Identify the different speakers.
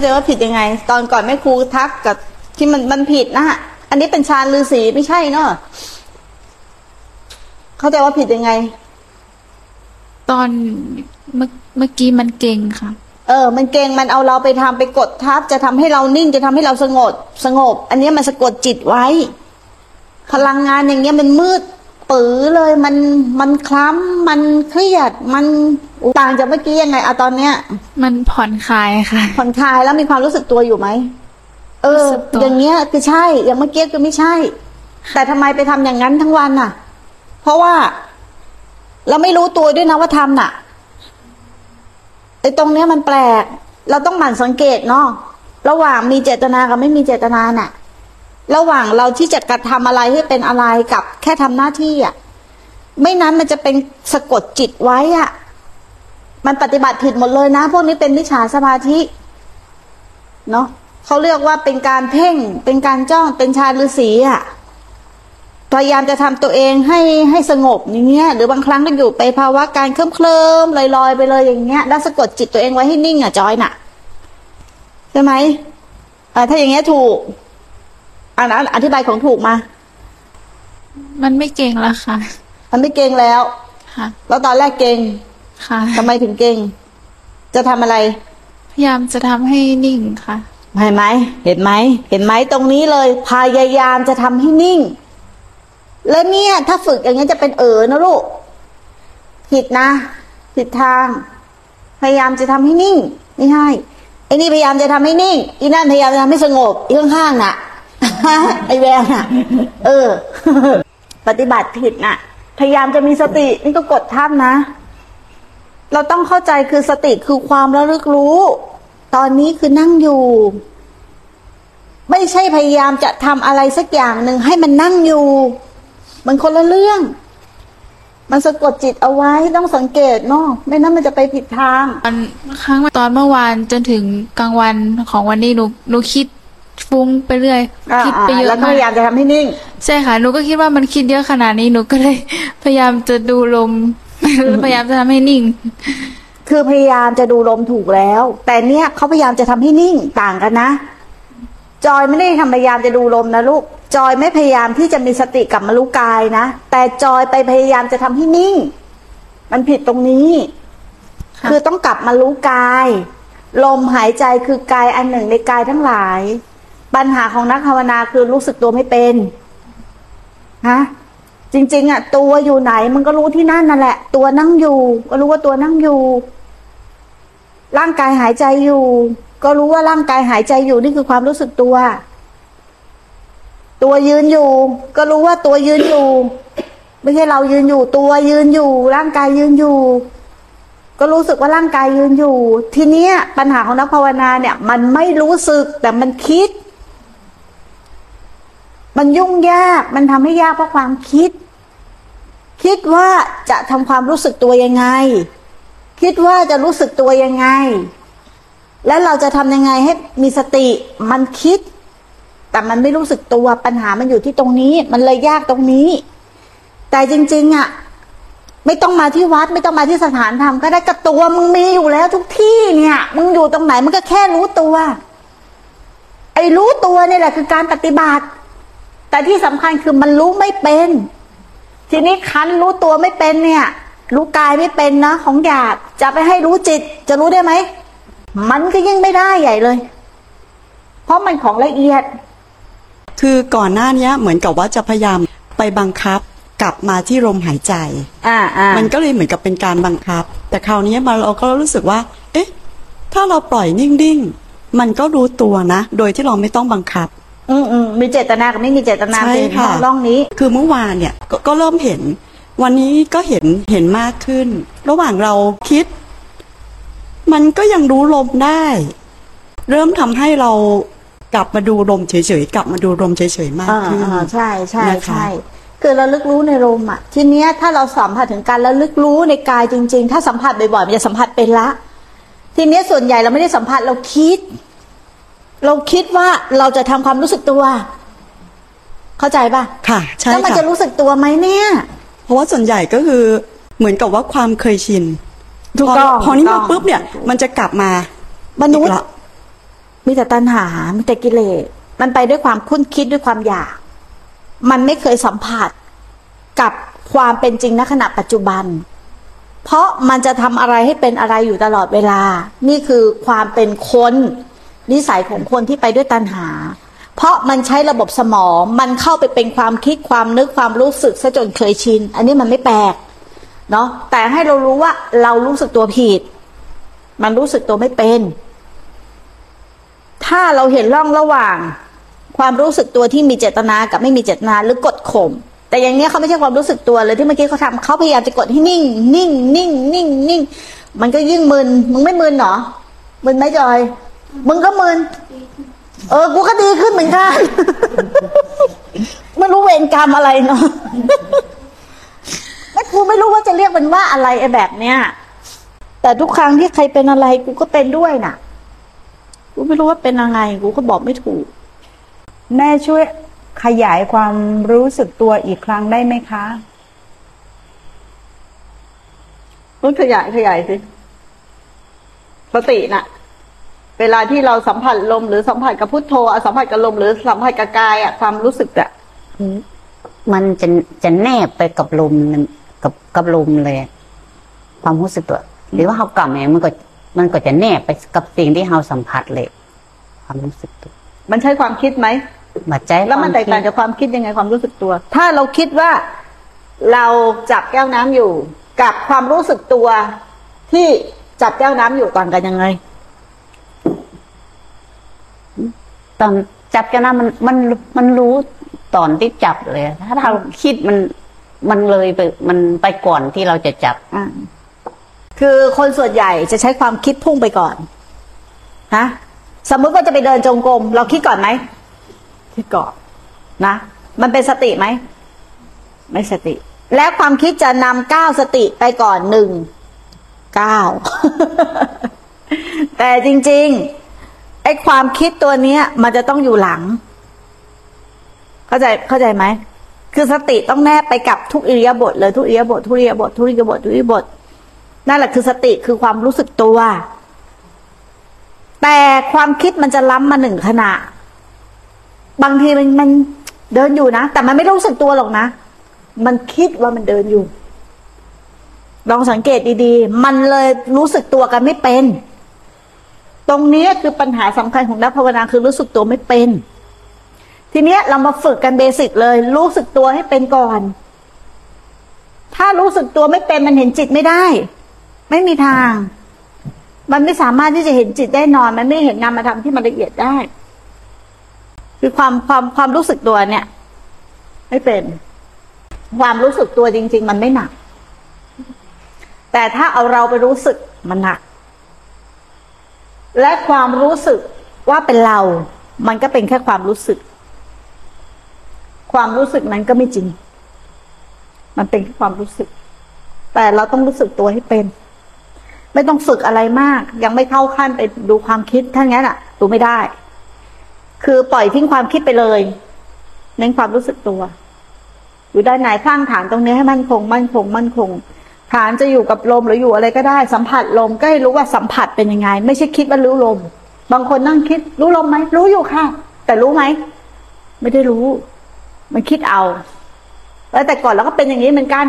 Speaker 1: าใจว่าผิดยังไง ตอนก่อนแม่ครูทักกับที่มันมันผิดนะฮะอันนี้เป็นฌานฤาษีไม่ใช่เนาะเข้าใจว่าผิดยังไง
Speaker 2: ตอนเมื่อเมื่อกี้มันเก่งค่ะ
Speaker 1: เออ มันเก่งมันเอาเราไปทำไปกดทับ จะทำให้เรานิ่งจะทำให้เราสงบสงบ อันนี้มันสะกดจิตไว้ พลังงานอย่างเงี้ยมันมืดปือเลยมันมันคล้ำมันเครียดมัน ต่างจากเมื่อกี้ยังไงอะตอนเนี้ย
Speaker 2: มันผ่อนคลายค่ะ
Speaker 1: ผ่อนคลายแล้วมีความรู้สึกตัวอยู่ไหมเออ
Speaker 2: รู้สึกตัว
Speaker 1: อย่างเงี้ยคือใช่ อย่างเมื่อกี้คือไม่ใช่ แต่ทำไมไปทำอย่างนั้นทั้งวันน่ะ เพราะว่า เราไม่รู้ตัวด้วยนะว่าทำน่ะไอ้ตรงเนี้ยมันแปลก เราต้องหมั่นสังเกตเนาะระหว่างมีเจตนากับไม่มีเจตนาน่ะ ระหว่างเราที่จะกระทำอะไรให้เป็นอะไรกับแค่ทำหน้าที่อะ ไม่นั้นมันจะเป็นสะกดจิตไว้อะ มันปฏิบัติผิดหมดเลยนะ พวกนี้เป็นมิจฉาสมาธิเนาะเขาเรียกว่าเป็นการเพ่ง เป็นการจ้องเป็นชาฤาษีอะพยายามจะทำตัวเองให้ให้สงบอย่างเงี้ย หรือบางครั้งก็อยู่ไปภาวะการเคลิ้มเคลิมลอยลอยๆไปเลยอย่างเงี้ย แล้วสะกดจิตตัวเองไว้ให้นิ่งอะจอยน่ะใช่ไหมอ่าถ้าอย่างเงี้ยถูกอ่านอธิบายของถูกมา
Speaker 2: มันไม่เก่งแล้วค่ะ
Speaker 1: มันไม่เก่งแล้ว
Speaker 2: ค่ะ
Speaker 1: แล้วตอนแรกเก่ง
Speaker 2: ค่ะ
Speaker 1: ทำไมถึงเก่ง จะทำอะไร
Speaker 2: พยายามจะทำให้นิ่งค่ะ
Speaker 1: เห็นไหม เห็นไหม เห็นไหมตรงนี้เลย พยายามจะทำให้นิ่ง แล้วเนี่ย ถ้าฝึกอย่างนี้ยจะเป็นเออนะลูก ผิดนะ ผิดทาง พยายามจะทำให้นิ่ง ไม่ใช่ไอ้นี่พยายามจะทำให้นิ่ง อีนั่นพยายามจะทำให้สงบอีข้างๆน่ะ ไอ้แววน่ะ เออ ปฏิบัติผิดน่ะ พยายามจะมีสติ นี่ก็กดทับนะ เราต้องเข้าใจคือสติคือความระลึกรู้ ตอนนี้คือนั่งอยู่ ไม่ใช่พยายามจะทำอะไรสักอย่างหนึ่งให้มันนั่งอยู่ มันคนละเรื่อง มันสะกดจิตเอาไว้ต้องสังเกตเนาะไม่นั้นมันจะไปผิดทาง
Speaker 2: ตอนครั้งตอนเมื่อวานจนถึงกลางวันของวันนี้หนูหนูคิดฟุ้งไปเรื่อย
Speaker 1: อ่า
Speaker 2: คิดไปเย
Speaker 1: แล้
Speaker 2: อะ
Speaker 1: วก็
Speaker 2: มา
Speaker 1: พยายาม
Speaker 2: ก
Speaker 1: จะทำให้นิ่ง
Speaker 2: ใช่ค่ะหนูก็คิดว่ามันคิดเยอะขนาดนี้หนูก็เลย พยายามจะดูลม พยายามจะทำให้นิ่ง
Speaker 1: คือพยายามจะดูลมถูกแล้ว แต่เนี่ยเขาพยายามจะทำให้นิ่งต่างกันนะ จอยไม่ได้ทำพยายามจะดูลมนะลูก จอยไม่พยายามที่จะมีสติกลับมารู้กายนะ แต่จอยไปพยายามจะทำให้นิ่ง มันผิดตรงนี้
Speaker 2: ค่ะ
Speaker 1: คือต้องกลับมารู้กาย ลมหายใจคือกายอันหนึ่งในกายทั้งหลาย ปัญหาของนักภาวนาคือรู้สึกตัวไม่เป็น ฮะ จริง ๆ อะ ตัวอยู่ไหนมันก็รู้ที่นั่นนั่นแหละ ตัวนั่งอยู่ ก็รู้ว่าตัวนั่งอยู่ ร่างกายหายใจอยู่ ก็รู้ว่าร่างกายหายใจอยู่นี่คือความรู้สึกตัว ตัวยืนอยู่ ก็รู้ว่าตัวยืนอยู่ ไม่ใช่เรายืนอยู่ ตัวยืนอยู่ ร่างกายยืนอยู่ ก็รู้สึกว่าร่างกายยืนอยู่ ทีเนี้ย ปัญหาของนักภาวนาเนี่ย มันไม่รู้สึกแต่มันคิด มันยุ่งยาก มันทำให้ยากเพราะความคิด คิดว่าจะทำความรู้สึกตัวยังไง คิดว่าจะรู้สึกตัวยังไง แล้วเราจะทำยังไงให้มีสติ มันคิด แต่มันไม่รู้สึกตัว ปัญหามันอยู่ที่ตรงนี้ มันเลยยากตรงนี้ แต่จริง ๆอะ ไม่ต้องมาที่วัด ไม่ต้องมาที่สถานธรรมก็ได้กับตัวมึงมีอยู่แล้วทุกที่เนี่ย มึงอยู่ตรงไหนมึงก็แค่รู้ตัว ไอ้รู้ตัวเนี่ยแหละคือการปฏิบัติ แต่ที่สำคัญคือมันรู้ไม่เป็น ทีนี้คันรู้ตัวไม่เป็นเนี่ย รู้กายไม่เป็นนะ ของหยาบจะไปให้รู้จิต จะรู้ได้ไหมมันก็ยิ่งไม่ได้ใหญ่เลย เพราะมันของละเอียด
Speaker 3: คือก่อนหน้าเนี้ยเหมือนกับว่าจะพยายามไปบังคับกลับมาที่ลมหายใจ
Speaker 1: อ่าอ่า
Speaker 3: มันก็เลยเหมือนกับเป็นการบังคับ แต่คราวนี้มาเราก็รู้สึกว่า เอ๊ะ ถ้าเราปล่อยนิ่งๆ มันก็รู้ตัวนะ โดยที่เราไม่ต้องบังคับ
Speaker 1: อืมอืมมีเจตนากับไม่มีเจตนา
Speaker 3: ใช่
Speaker 1: เป็น
Speaker 3: ค่ะ
Speaker 1: ร่องนี้
Speaker 3: คือเมื่อวานเนี่ยกก็เริ่มเห็น วันนี้ก็เห็นเห็นมากขึ้น ระหว่างเราคิด มันก็ยังรู้ลมได้ เริ่มทำให้เรากลับมาดูลมเฉยๆกลับมาดูลมเฉยๆมาก
Speaker 1: อ่า
Speaker 3: ขึ้น
Speaker 1: อ่าใช่ใช่
Speaker 3: นะคะ
Speaker 1: ใช่คือระลึกรู้ในลมอะ ทีเนี้ยถ้าเราสัมผัสถึงการระลึกรู้ในกายจริง ๆ ถ้าสัมผัสบ่อยๆมันจะสัมผัสเป็นละ ทีเนี้ยส่วนใหญ่เราไม่ได้สัมผัสเราคิด เราคิดว่าเราจะทำความรู้สึกตัว เข้าใจป่ะ
Speaker 3: ค่ะใช่
Speaker 1: แล้วมัน
Speaker 3: ค่ะ
Speaker 1: จะรู้สึกตัวไหมเนี่ย
Speaker 3: เพราะว่าส่วนใหญ่ก็คือเหมือนกับว่าความเคยชิน
Speaker 1: ถูกต้อง
Speaker 3: พพอนี้
Speaker 1: ถูกต้
Speaker 3: มา
Speaker 1: อง
Speaker 3: ปุ๊บเนี่ย มันจะกลับมาม
Speaker 1: นุษย์
Speaker 3: อีกละ
Speaker 1: มีแต่ตัณหา มีแต่กิเลส มันไปด้วยความคุ้นคิดด้วยความอยาก มันไม่เคยสัมผัสกับความเป็นจริงณขณะปัจจุบัน เพราะมันจะทำอะไรให้เป็นอะไรอยู่ตลอดเวลา นี่คือความเป็นคน นิสัยของคนที่ไปด้วยตัณหา เพราะมันใช้ระบบสมองมันเข้าไปเป็นความคิดความนึกความรู้สึกซะจนเคยชิน อันนี้มันไม่แปลกเนาะแต่ให้เรารู้ว่าเรารู้สึกตัวผิด มันรู้สึกตัวไม่เป็น ถ้าเราเห็นร่องระหว่าง ความรู้สึกตัวที่มีเจตนากับไม่มีเจตนาหรือกดข่มแต่อย่างนี้เขาไม่ใช่ความรู้สึกตัวเลยที่เมื่อกี้เขาทำเขาพยายามจะกดให้นิ่ง นิ่ง นิ่ง นิ่ง นิ่ง มันก็ยิ่งมึนมึงไม่มึนเหรอมึนไหมจอย มึงก็มึนเออ กูก็ดีขึ้นเหมือนกันไม่รู้เวรกรรมอะไรเนาะแล้วกูไม่รู้ว่าจะเรียกมันว่าอะไรไอ้แบบเนี้ย แต่ทุกครั้งที่ใครเป็นอะไร กูก็เป็นด้วยน่ะ กูไม่รู้ว่าเป็นยังไง กูก็บอกไม่ถูก
Speaker 4: แม่ช่วยขยายความรู้สึกตัวอีกครั้งได้ไหมคะ
Speaker 1: ต้องขยายขยายสิสติน่ะ เวลาที่เราสัมผัสลมหรือสัมผัสกับพุทโธอะสัมผัสกับลมหรือสัมผัสกับกายอะความรู้สึกอะ
Speaker 5: มันจะจะแนบไปกับลมนั่นกับกับลมเลยอะความรู้สึกตัว หรือว่าเขากลับแม่มันก็ มันก็จะแนบไปกับสิ่งที่เราสัมผัสเลย ความรู้สึกตัว
Speaker 1: มันใช่ความคิดไหม
Speaker 5: บาดใจ
Speaker 1: แล้วมันแตกต่างจากความคิดยังไงความรู้สึกตัว ถ้าเราคิดว่าเราจับแก้วน้ำอยู่ กับความรู้สึกตัวที่จับแก้วน้ำอยู่ต่างกันยังไง
Speaker 5: ตอนจับกันนะมันมันมันรู้ตอนที่จับเลย ถ้าเราคิดมันมันเลยไปมันไปก่อนที่เราจะจับ
Speaker 1: อคือคนส่วนใหญ่จะใช้ความคิดพุ่งไปก่อนฮะสมมุติว่าจะไปเดินจงกรมเราคิดก่อนไหมคิดก่อนนะ มันเป็นสติไหมไม่สติ แล้วความคิดจะนำก้าวสติไปก่อนหนึ่งก้าวแต่จริง ๆ ไอ้ความคิดตัวเนี้ย มันจะต้องอยู่หลัง เข้าใจเข้าใจไหมคือสติต้องแนบไปกับทุกอิริยาบถเลยทุกอิริยาบถทุกอิริยาบถทุกอิริยาบถทุกอิริยาบถนั่นแหละคือสติคือความรู้สึกตัว แต่ความคิดมันจะล้ำมาหนึ่งขณะ บางทีมันมันเดินอยู่นะแต่มันไม่รู้สึกตัวหรอกนะมันคิดว่ามันเดินอยู่ ลองสังเกตดีๆ มันเลยรู้สึกตัวกันไม่เป็น ตรงนี้คือปัญหาสำคัญของนักภาวนาคือรู้สึกตัวไม่เป็น ทีเนี้ยเรามาฝึกกันเบสิกเลย รู้สึกตัวให้เป็นก่อน ถ้ารู้สึกตัวไม่เป็นมันเห็นจิตไม่ได้ ไม่มีทาง มันไม่สามารถที่จะเห็นจิตได้นอน มันไม่เห็นนามธรรมที่มันละเอียดได้ คือความความความรู้สึกตัวเนี่ย ไม่เป็น ความรู้สึกตัวจริง ๆ มันไม่หนัก แต่ถ้าเอาเราไปรู้สึกมันหนัก และความรู้สึกว่าเป็นเรา มันก็เป็นแค่ความรู้สึก ความรู้สึกนั้นก็ไม่จริง มันเป็นแค่ความรู้สึก แต่เราต้องรู้สึกตัวให้เป็น ไม่ต้องฝึกอะไรมาก ยังไม่เข้าขั้นไปดูความคิดถ้างั้นอะ ดูไม่ได้ คือปล่อยทิ้งความคิดไปเลย เน้นความรู้สึกตัว อยู่ด้านไหนสร้างฐานตรงนี้ให้มั่นคง มั่นคง มั่นคง ฐานจะอยู่กับลมหรืออยู่อะไรก็ได้สัมผัสลมก็ให้รู้ว่าสัมผัสเป็นยังไง ไม่ใช่คิดว่ารู้ลม บางคนนั่งคิด รู้ลมไหมรู้อยู่ค่ะ แต่รู้ไหมไม่ได้รู้ มันคิดเอา แล้วแต่ก่อนเราก็เป็นอย่างนี้เหมือนกัน